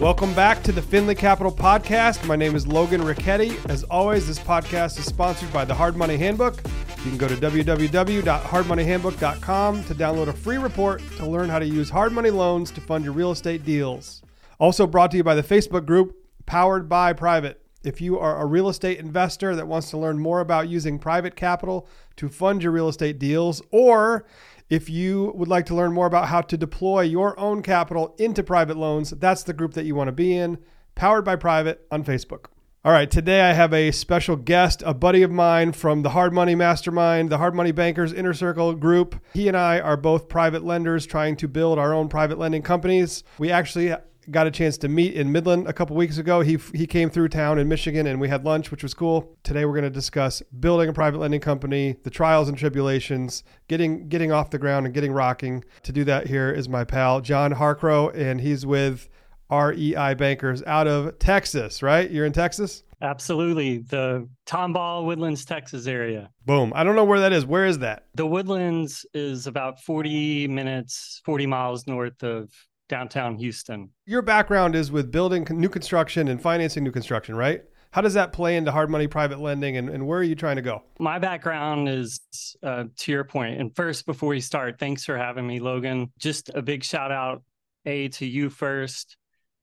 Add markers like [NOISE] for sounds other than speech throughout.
Welcome back to the Finley Capital Podcast. My name is Logan Ricchetti. As always, this podcast is sponsored by the Hard Money Handbook. You can go to www.hardmoneyhandbook.com to download a free report to learn how to use hard money loans to fund your real estate deals. Also brought to you by the Facebook group Powered by Private. If you are a real estate investor that wants to learn more about using private capital to fund your real estate deals, or if you would like to learn more about how to deploy your own capital into private loans, that's the group that you want to be in. Powered by Private on Facebook. All right, today I have a special guest, a buddy of mine from the Hard Money Mastermind, the Hard Money Bankers Inner Circle group. He and I are both private lenders trying to build our own private lending companies. We actually got a chance to meet in Midland a couple weeks ago. He he came through town in Michigan and we had lunch, which was cool. Today we're going to discuss building a private lending company, the trials and tribulations, getting getting off the ground and getting rocking. To do that here is my pal John Harcrow and he's with REI Bankers out of Texas, right? You're in Texas? Absolutely. The Tomball, Woodlands, Texas area. Boom. I don't know where that is. Where is that? The Woodlands is about 40 minutes, 40 miles north of downtown Houston. Your background is with building new construction and financing new construction, right? How does that play into hard money private lending and, and where are you trying to go? My background is uh, to your point. And first, before we start, thanks for having me, Logan. Just a big shout out, A, to you first,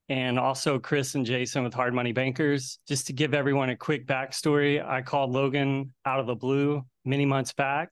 and also Chris and Jason with Hard Money Bankers. Just to give everyone a quick backstory, I called Logan out of the blue many months back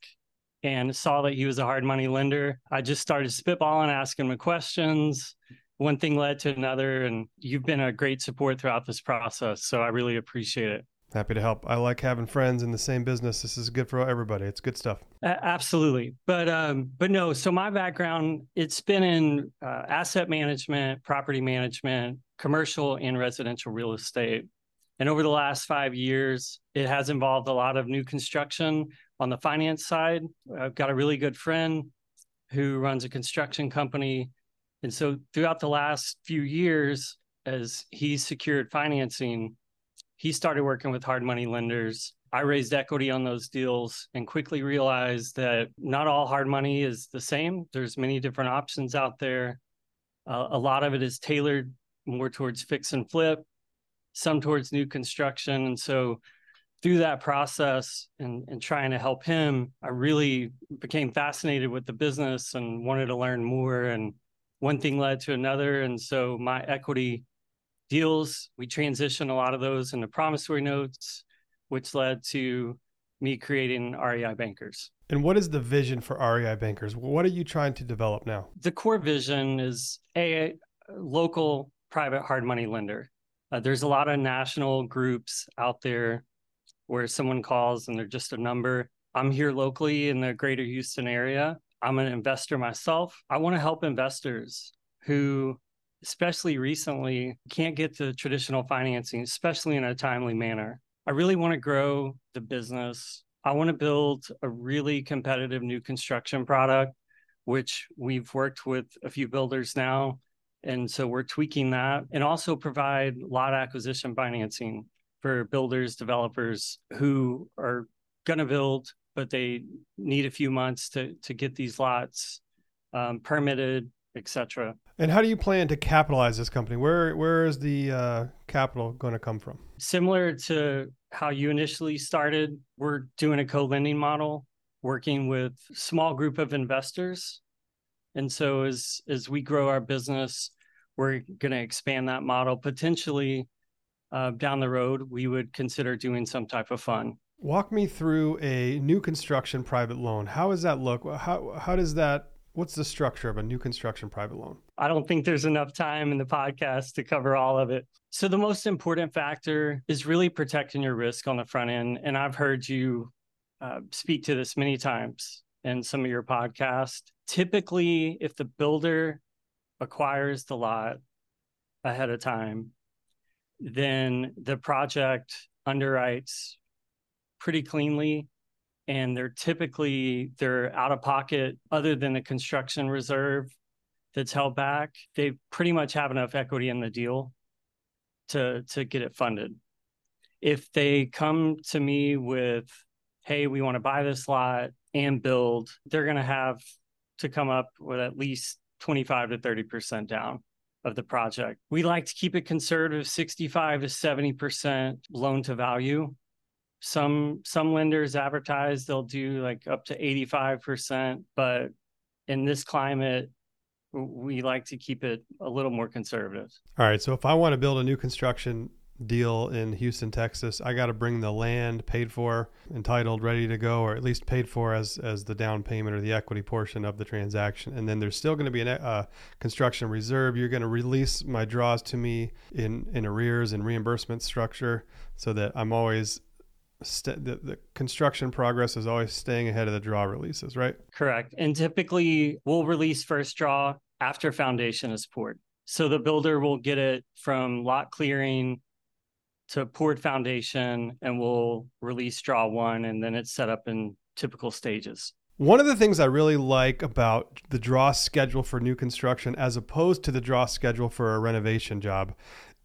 and saw that he was a hard money lender. I just started spitballing, asking him questions. One thing led to another, and you've been a great support throughout this process. So I really appreciate it. Happy to help. I like having friends in the same business. This is good for everybody. It's good stuff. Uh, absolutely, but um, but no. So my background, it's been in uh, asset management, property management, commercial and residential real estate. And over the last five years, it has involved a lot of new construction on the finance side. I've got a really good friend who runs a construction company. And so throughout the last few years, as he secured financing, he started working with hard money lenders. I raised equity on those deals and quickly realized that not all hard money is the same. There's many different options out there. Uh, a lot of it is tailored more towards fix and flip some towards new construction. And so through that process and, and trying to help him, I really became fascinated with the business and wanted to learn more. And one thing led to another. And so my equity deals, we transitioned a lot of those into promissory notes, which led to me creating REI Bankers. And what is the vision for REI Bankers? What are you trying to develop now? The core vision is a local private hard money lender. Uh, there's a lot of national groups out there where someone calls and they're just a number. I'm here locally in the greater Houston area. I'm an investor myself. I want to help investors who, especially recently, can't get the traditional financing, especially in a timely manner. I really want to grow the business. I want to build a really competitive new construction product, which we've worked with a few builders now and so we're tweaking that and also provide lot acquisition financing for builders, developers who are going to build, but they need a few months to, to get these lots um, permitted, etc. And how do you plan to capitalize this company? Where where is the uh, capital going to come from? Similar to how you initially started, we're doing a co-lending model, working with small group of investors and so as as we grow our business, we're going to expand that model. Potentially uh, down the road, we would consider doing some type of fund. Walk me through a new construction private loan. How does that look? How how does that? What's the structure of a new construction private loan? I don't think there's enough time in the podcast to cover all of it. So the most important factor is really protecting your risk on the front end. And I've heard you uh, speak to this many times in some of your podcasts typically if the builder acquires the lot ahead of time then the project underwrites pretty cleanly and they're typically they're out of pocket other than the construction reserve that's held back they pretty much have enough equity in the deal to to get it funded. If they come to me with, "Hey, we want to buy this lot and build," they're going to have to come up with at least 25 to 30% down of the project. We like to keep it conservative, 65 to 70% loan to value. Some some lenders advertise they'll do like up to 85%, but in this climate, we like to keep it a little more conservative. All right. So if I want to build a new construction deal in Houston, Texas, I got to bring the land paid for, entitled, ready to go, or at least paid for as as the down payment or the equity portion of the transaction. And then there's still going to be a uh, construction reserve. You're going to release my draws to me in in arrears and reimbursement structure, so that I'm always St- the, the, construction progress is always staying ahead of the draw releases, right? Correct. And typically we'll release first draw after foundation is poured. So the builder will get it from lot clearing to poured foundation and we'll release draw one and then it's set up in typical stages. One of the things I really like about the draw schedule for new construction as opposed to the draw schedule for a renovation job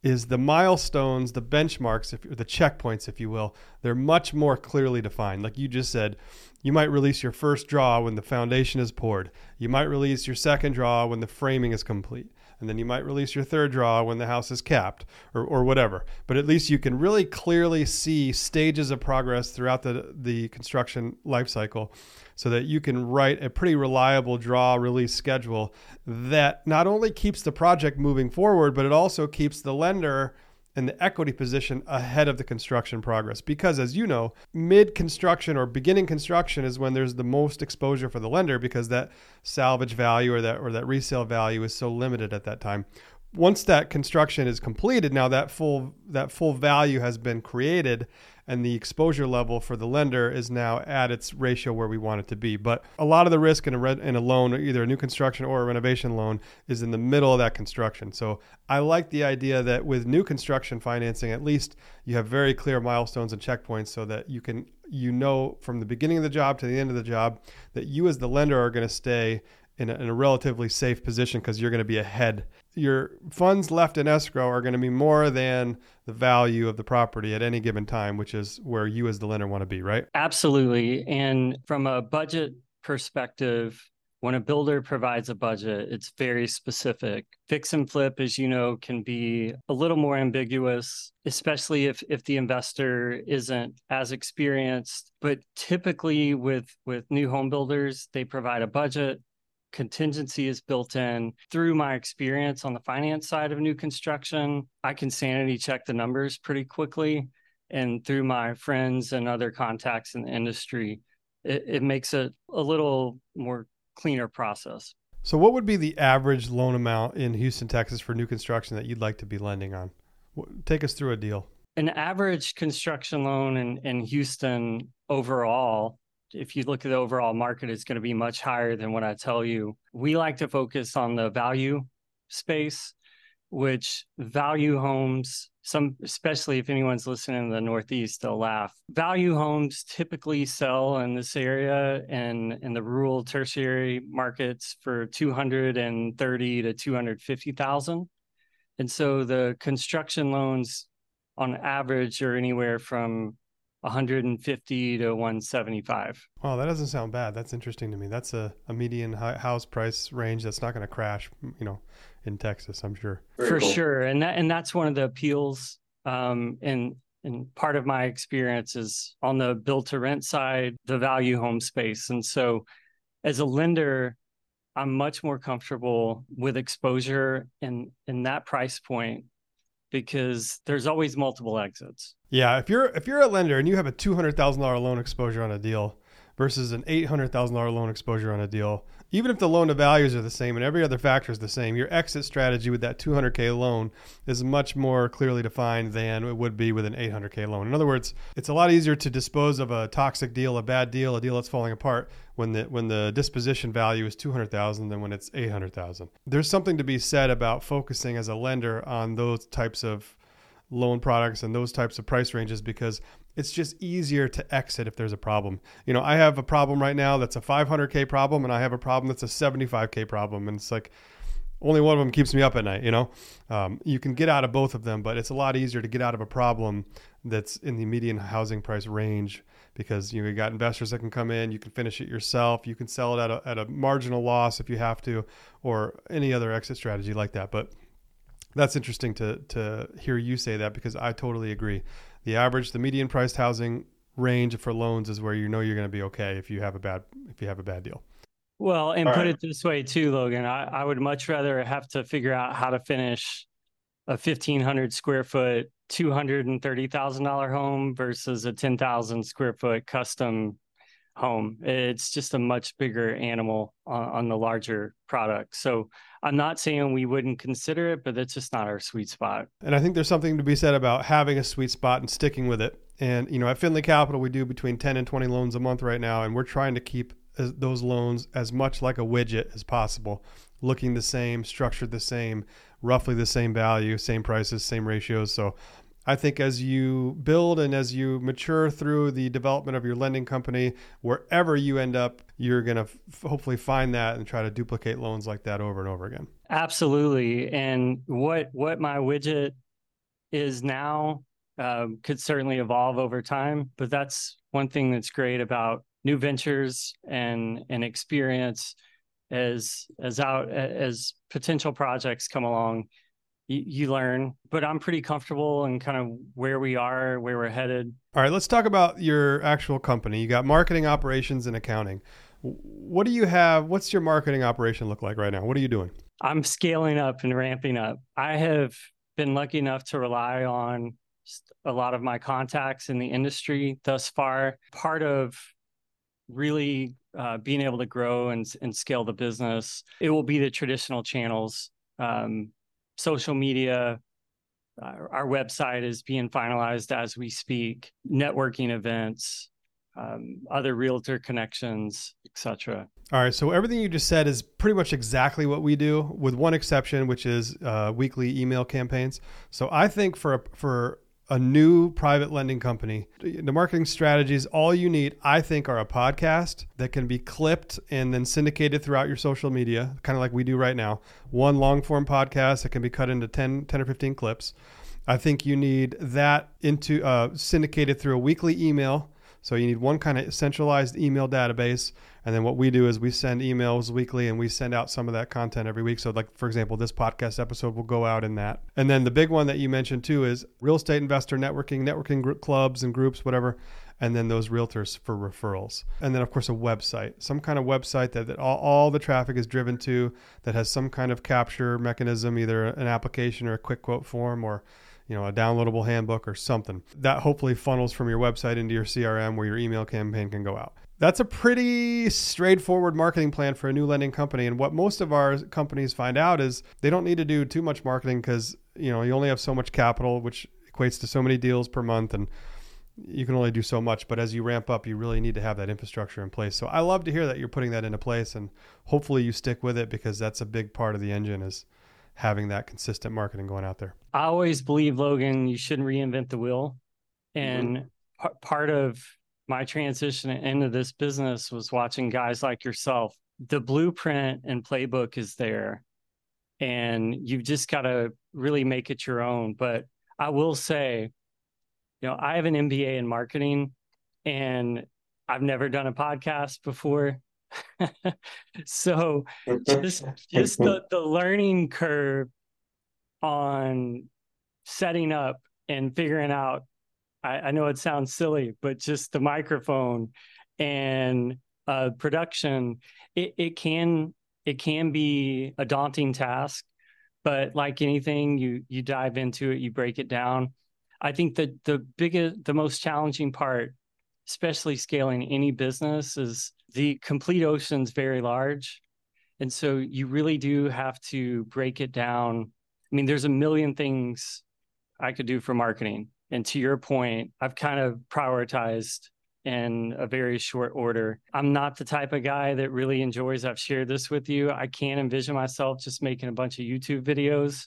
is the milestones, the benchmarks, if, the checkpoints, if you will, they're much more clearly defined. Like you just said, you might release your first draw when the foundation is poured. You might release your second draw when the framing is complete and then you might release your third draw when the house is capped or, or whatever. But at least you can really clearly see stages of progress throughout the, the construction life cycle so that you can write a pretty reliable draw release schedule that not only keeps the project moving forward, but it also keeps the lender – and the equity position ahead of the construction progress. Because as you know, mid construction or beginning construction is when there's the most exposure for the lender because that salvage value or that or that resale value is so limited at that time. Once that construction is completed, now that full that full value has been created and the exposure level for the lender is now at its ratio where we want it to be. But a lot of the risk in a, re- in a loan, either a new construction or a renovation loan, is in the middle of that construction. So I like the idea that with new construction financing, at least you have very clear milestones and checkpoints so that you can you know from the beginning of the job to the end of the job that you as the lender are going to stay in a, in a relatively safe position because you're going to be ahead. Your funds left in escrow are going to be more than the value of the property at any given time, which is where you as the lender want to be, right? Absolutely. And from a budget perspective, when a builder provides a budget, it's very specific. Fix and flip, as you know, can be a little more ambiguous, especially if if the investor isn't as experienced. But typically with with new home builders, they provide a budget contingency is built in. Through my experience on the finance side of new construction, I can sanity check the numbers pretty quickly. And through my friends and other contacts in the industry, it, it makes it a little more cleaner process. So, what would be the average loan amount in Houston, Texas for new construction that you'd like to be lending on? Take us through a deal. An average construction loan in, in Houston overall if you look at the overall market, it's going to be much higher than what I tell you. We like to focus on the value space, which value homes, some especially if anyone's listening in the Northeast, they'll laugh. Value homes typically sell in this area and in the rural tertiary markets for 230 to 250,000. And so the construction loans on average are anywhere from 150 to 175. Oh, that doesn't sound bad. That's interesting to me. That's a, a median house price range that's not going to crash, you know, in Texas, I'm sure. Very For cool. sure. And that and that's one of the appeals um and and part of my experience is on the build to rent side, the value home space. And so as a lender, I'm much more comfortable with exposure in in that price point because there's always multiple exits. Yeah, if you're if you're a lender and you have a two hundred thousand dollar loan exposure on a deal versus an eight hundred thousand dollar loan exposure on a deal, even if the loan to values are the same and every other factor is the same, your exit strategy with that 200k loan is much more clearly defined than it would be with an 800k loan. In other words, it's a lot easier to dispose of a toxic deal, a bad deal, a deal that's falling apart when the when the disposition value is 200,000 than when it's 800,000. There's something to be said about focusing as a lender on those types of loan products and those types of price ranges because it's just easier to exit if there's a problem. You know, I have a problem right now that's a 500k problem and I have a problem that's a 75k problem and it's like only one of them keeps me up at night. You know, um, you can get out of both of them, but it's a lot easier to get out of a problem that's in the median housing price range because you, know, you got investors that can come in, you can finish it yourself, you can sell it at a, at a marginal loss if you have to, or any other exit strategy like that. But that's interesting to to hear you say that because I totally agree. The average, the median priced housing range for loans is where you know you're going to be okay if you have a bad if you have a bad deal. Well, and All put right. it this way too, Logan. I, I would much rather have to figure out how to finish a 1500 square foot, $230,000 home versus a 10,000 square foot custom home. It's just a much bigger animal on, on, the larger product. So I'm not saying we wouldn't consider it, but that's just not our sweet spot. And I think there's something to be said about having a sweet spot and sticking with it. And, you know, at Finley Capital, we do between 10 and 20 loans a month right now, and we're trying to keep those loans as much like a widget as possible, looking the same, structured the same, roughly the same value, same prices, same ratios. So I think as you build and as you mature through the development of your lending company, wherever you end up, you're going to f- hopefully find that and try to duplicate loans like that over and over again. Absolutely. And what what my widget is now um, could certainly evolve over time, but that's one thing that's great about new ventures and and experience as as out as potential projects come along you, learn but i'm pretty comfortable in kind of where we are where we're headed. All right let's talk about your actual company. You got marketing operations and accounting. What do you have what's your marketing operation look like right now? What are you doing? I'm scaling up and ramping up. I have been lucky enough to rely on a lot of my contacts in the industry thus far. Part of really uh, being able to grow and, and scale the business, it will be the traditional channels, um, social media. Uh, our website is being finalized as we speak. Networking events, um, other realtor connections, etc. All right. So everything you just said is pretty much exactly what we do, with one exception, which is uh, weekly email campaigns. So I think for for a new private lending company. The marketing strategies, all you need, I think, are a podcast that can be clipped and then syndicated throughout your social media, kind of like we do right now. One long form podcast that can be cut into 10, 10 or 15 clips. I think you need that into uh, syndicated through a weekly email. So you need one kind of centralized email database and then what we do is we send emails weekly and we send out some of that content every week. So, like, for example, this podcast episode will go out in that. And then the big one that you mentioned too is real estate investor networking, networking group clubs and groups, whatever. And then those realtors for referrals. And then, of course, a website, some kind of website that, that all, all the traffic is driven to that has some kind of capture mechanism, either an application or a quick quote form or you know, a downloadable handbook or something that hopefully funnels from your website into your CRM where your email campaign can go out that's a pretty straightforward marketing plan for a new lending company. And what most of our companies find out is they don't need to do too much marketing because you know you only have so much capital, which equates to so many deals per month, and you can only do so much. But as you ramp up, you really need to have that infrastructure in place. So I love to hear that you're putting that into place, and hopefully you stick with it because that's a big part of the engine is having that consistent marketing going out there. I always believe Logan, you shouldn't reinvent the wheel, and mm-hmm. part of my transition into this business was watching guys like yourself. The blueprint and playbook is there, and you've just got to really make it your own. But I will say, you know, I have an MBA in marketing, and I've never done a podcast before. [LAUGHS] so just just the, [LAUGHS] the learning curve on setting up and figuring out I, I know it sounds silly, but just the microphone and uh, production, it, it can it can be a daunting task. But like anything, you you dive into it, you break it down. I think that the biggest, the most challenging part, especially scaling any business, is the complete ocean's very large, and so you really do have to break it down. I mean, there's a million things I could do for marketing. And to your point, I've kind of prioritized in a very short order. I'm not the type of guy that really enjoys, I've shared this with you. I can't envision myself just making a bunch of YouTube videos,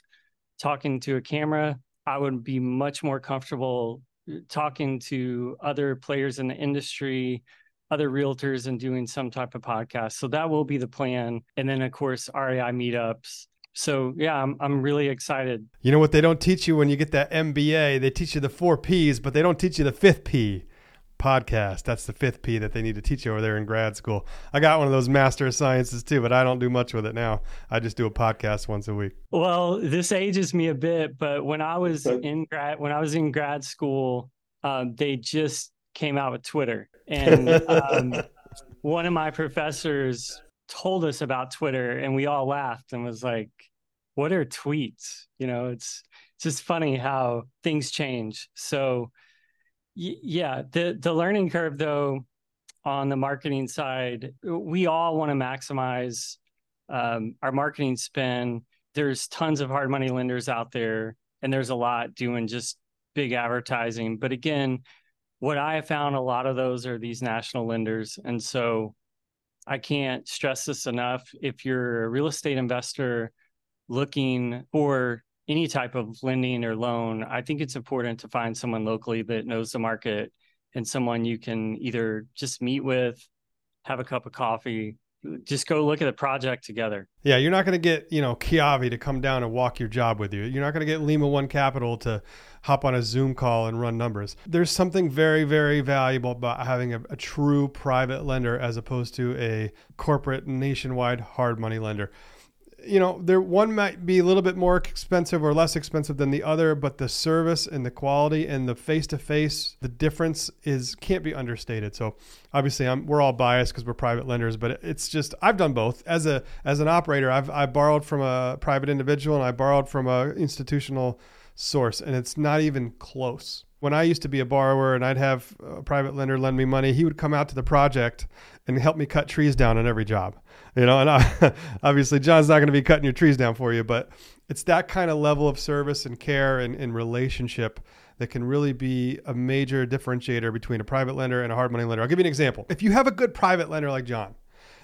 talking to a camera. I would be much more comfortable uh, talking to other players in the industry, other realtors, and doing some type of podcast. So that will be the plan. And then, of course, REI meetups so yeah, I'm I'm really excited. You know what they don't teach you when you get that MBA? They teach you the four P's, but they don't teach you the fifth P podcast. That's the fifth P that they need to teach you over there in grad school. I got one of those Master of Sciences too, but I don't do much with it now. I just do a podcast once a week. Well, this ages me a bit, but when I was in grad when I was in grad school, um, they just came out with Twitter, [LAUGHS] and um, one of my professors told us about Twitter, and we all laughed and was like, "What are tweets?" You know, it's it's just funny how things change. So yeah, the the learning curve though on the marketing side, we all want to maximize um, our marketing spend. There's tons of hard money lenders out there, and there's a lot doing just big advertising. But again, what I found a lot of those are these national lenders, and so I can't stress this enough. If you're a real estate investor looking for any type of lending or loan, I think it's important to find someone locally that knows the market and someone you can either just meet with, have a cup of coffee, just go look at the project together. Yeah, you're not going to get, you know, Kiavi to come down and walk your job with you. You're not going to get Lima One Capital to hop on a Zoom call and run numbers. There's something very, very valuable about having a, a true private lender as opposed to a corporate nationwide hard money lender you know, there one might be a little bit more expensive or less expensive than the other, but the service and the quality and the face to face, the difference is can't be understated. So obviously, I'm, we're all biased because we're private lenders, but it's just I've done both as a as an operator. I've I borrowed from a private individual and I borrowed from a institutional source, and it's not even close. When I used to be a borrower and I'd have a private lender lend me money, he would come out to the project and help me cut trees down on every job you know, and I, [LAUGHS] obviously John's not going to be cutting your trees down for you, but it's that kind of level of service and care and, and relationship that can really be a major differentiator between a private lender and a hard money lender. I'll give you an example. If you have a good private lender like John,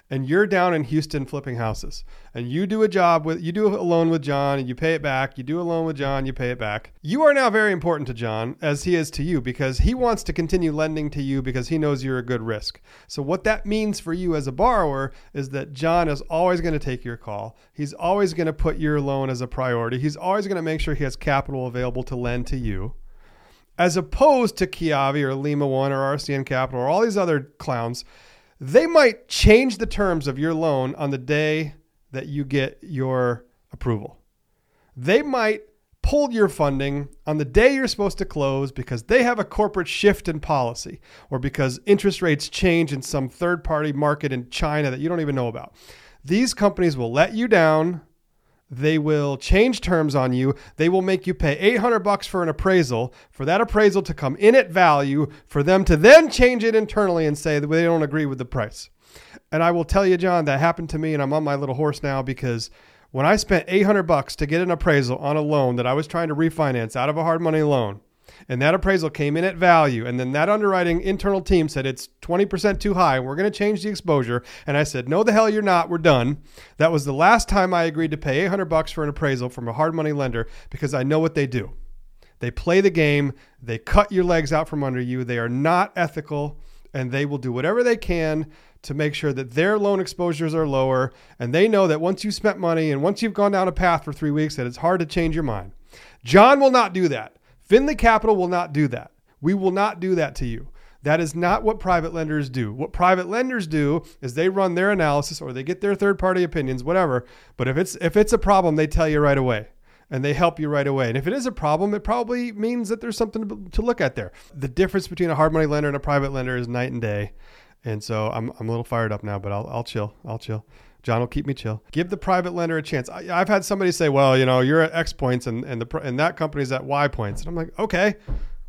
and you're down in Houston flipping houses and you do a job with you do a loan with John and you pay it back, you do a loan with John, you pay it back. You are now very important to John as he is to you because he wants to continue lending to you because he knows you're a good risk. So what that means for you as a borrower is that John is always going to take your call. He's always going to put your loan as a priority. He's always going to make sure he has capital available to lend to you as opposed to Kiavi or Lima One or RCN Capital or all these other clowns they might change the terms of your loan on the day that you get your approval. They might pull your funding on the day you're supposed to close because they have a corporate shift in policy or because interest rates change in some third party market in China that you don't even know about. These companies will let you down they will change terms on you. They will make you pay 800 bucks for an appraisal, for that appraisal to come in at value, for them to then change it internally and say that they don't agree with the price. And I will tell you, John, that happened to me, and I'm on my little horse now because when I spent 800 bucks to get an appraisal on a loan that I was trying to refinance out of a hard money loan, and that appraisal came in at value. And then that underwriting internal team said it's 20% too high. We're going to change the exposure. And i said no the hell you're not. We're done. That was the last time i agreed to pay 800 bucks for an appraisal from a hard money lender because i know what they do. They play the game. They cut your legs out from under you. They are not ethical and they will do whatever they can to make sure that their loan exposures are lower. And they know that once you spent money and once you've gone down a path for 3 weeks that it's hard to change your mind. John will not do that. Finley Capital will not do that. We will not do that to you. That is not what private lenders do. What private lenders do is they run their analysis or they get their third party opinions, whatever. But if it's if it's a problem, they tell you right away and they help you right away. And if it is a problem, it probably means that there's something to look at there. The difference between a hard money lender and a private lender is night and day. And so I'm, I'm a little fired up now, but I'll, I'll chill. I'll chill. John will keep me chill. Give the private lender a chance. I, have had somebody say, "Well, you know, you're at X points, and and the and that company's at Y points," and I'm like, "Okay,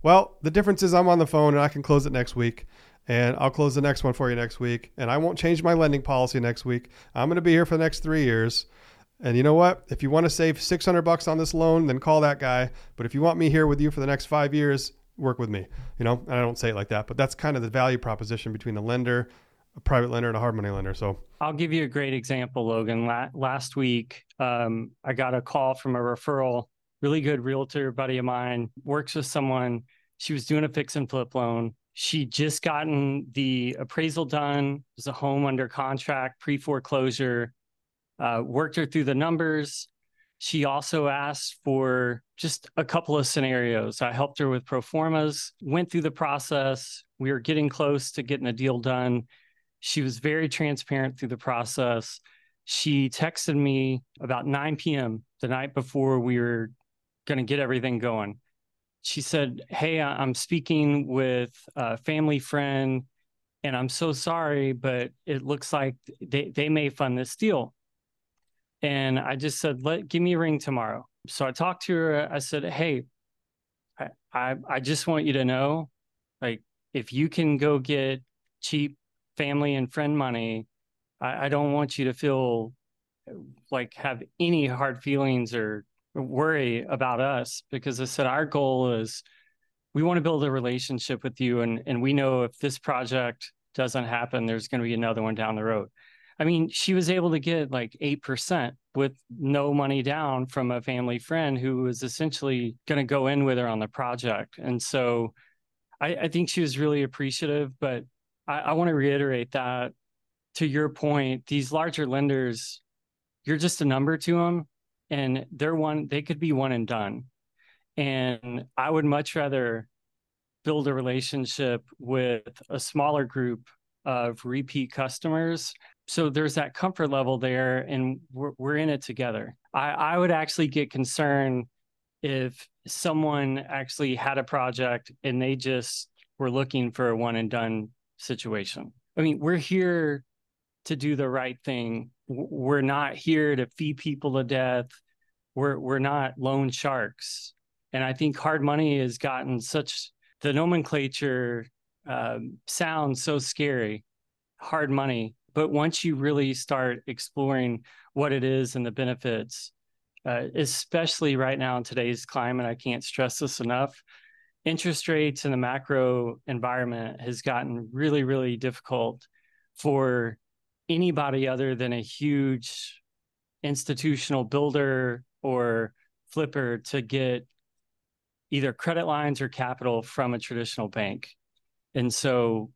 well, the difference is I'm on the phone and I can close it next week." And I'll close the next one for you next week. And I won't change my lending policy next week. I'm going to be here for the next three years. And you know what? If you want to save 600 bucks on this loan, then call that guy. But if you want me here with you for the next five years, work with me. You know, and I don't say it like that, but that's kind of the value proposition between the lender a private lender and a hard money lender. So I'll give you a great example, Logan. La- last week, um, I got a call from a referral, really good realtor buddy of mine, works with someone. She was doing a fix and flip loan. She just gotten the appraisal done. It was a home under contract, pre foreclosure. Uh, worked her through the numbers. She also asked for just a couple of scenarios. I helped her with pro formas, went through the process. We were getting close to getting a deal done. She was very transparent through the process. She texted me about 9 p.m. the night before we were going to get everything going. She said, Hey, I'm speaking with a family friend, and I'm so sorry, but it looks like they, they may fund this deal. And I just said, Let give me a ring tomorrow. So I talked to her. I said, Hey, I, I, I just want you to know, like, if you can go get cheap family and friend money, I, I don't want you to feel uh, like have any hard feelings or worry about us because I said our goal is we want to build a relationship with you and and we know if this project doesn't happen there's going to be another one down the road. I mean, she was able to get like 8% with no money down from a family friend who was essentially going to go in with her on the project. And so I, I think she was really appreciative, but I, I want to reiterate that to your point, these larger lenders, you're just a number to them and they're one they could be one and done. And i would much rather build a relationship with a smaller group of repeat customers. So there's that comfort level there and we're, we're in it together. I, I would actually get concerned if someone actually had a project and they just were looking for a one and done situation i mean we're here to do the right thing we're not here to feed people to death. We're we're not loan sharks. And I think hard money has gotten such the nomenclature um, sounds so scary, hard money. But once you really start exploring what it is and the benefits, uh, especially right now in today's climate, I can't stress this enough. Interest rates in the macro environment has gotten really, really difficult for anybody other than a huge institutional builder or flipper to get either credit lines or capital from a traditional bank. And so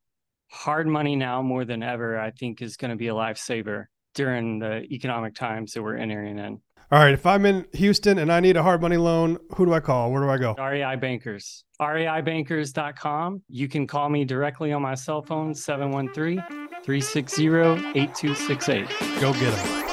hard money now more than ever, I think is going to be a lifesaver during the economic times that we're entering in. All right. If I'm in Houston and I need a hard money loan, who do I call? Where do I go? REI Bankers. REIbankers.com. You can call me directly on my cell phone, 713 360 8268. Go get them.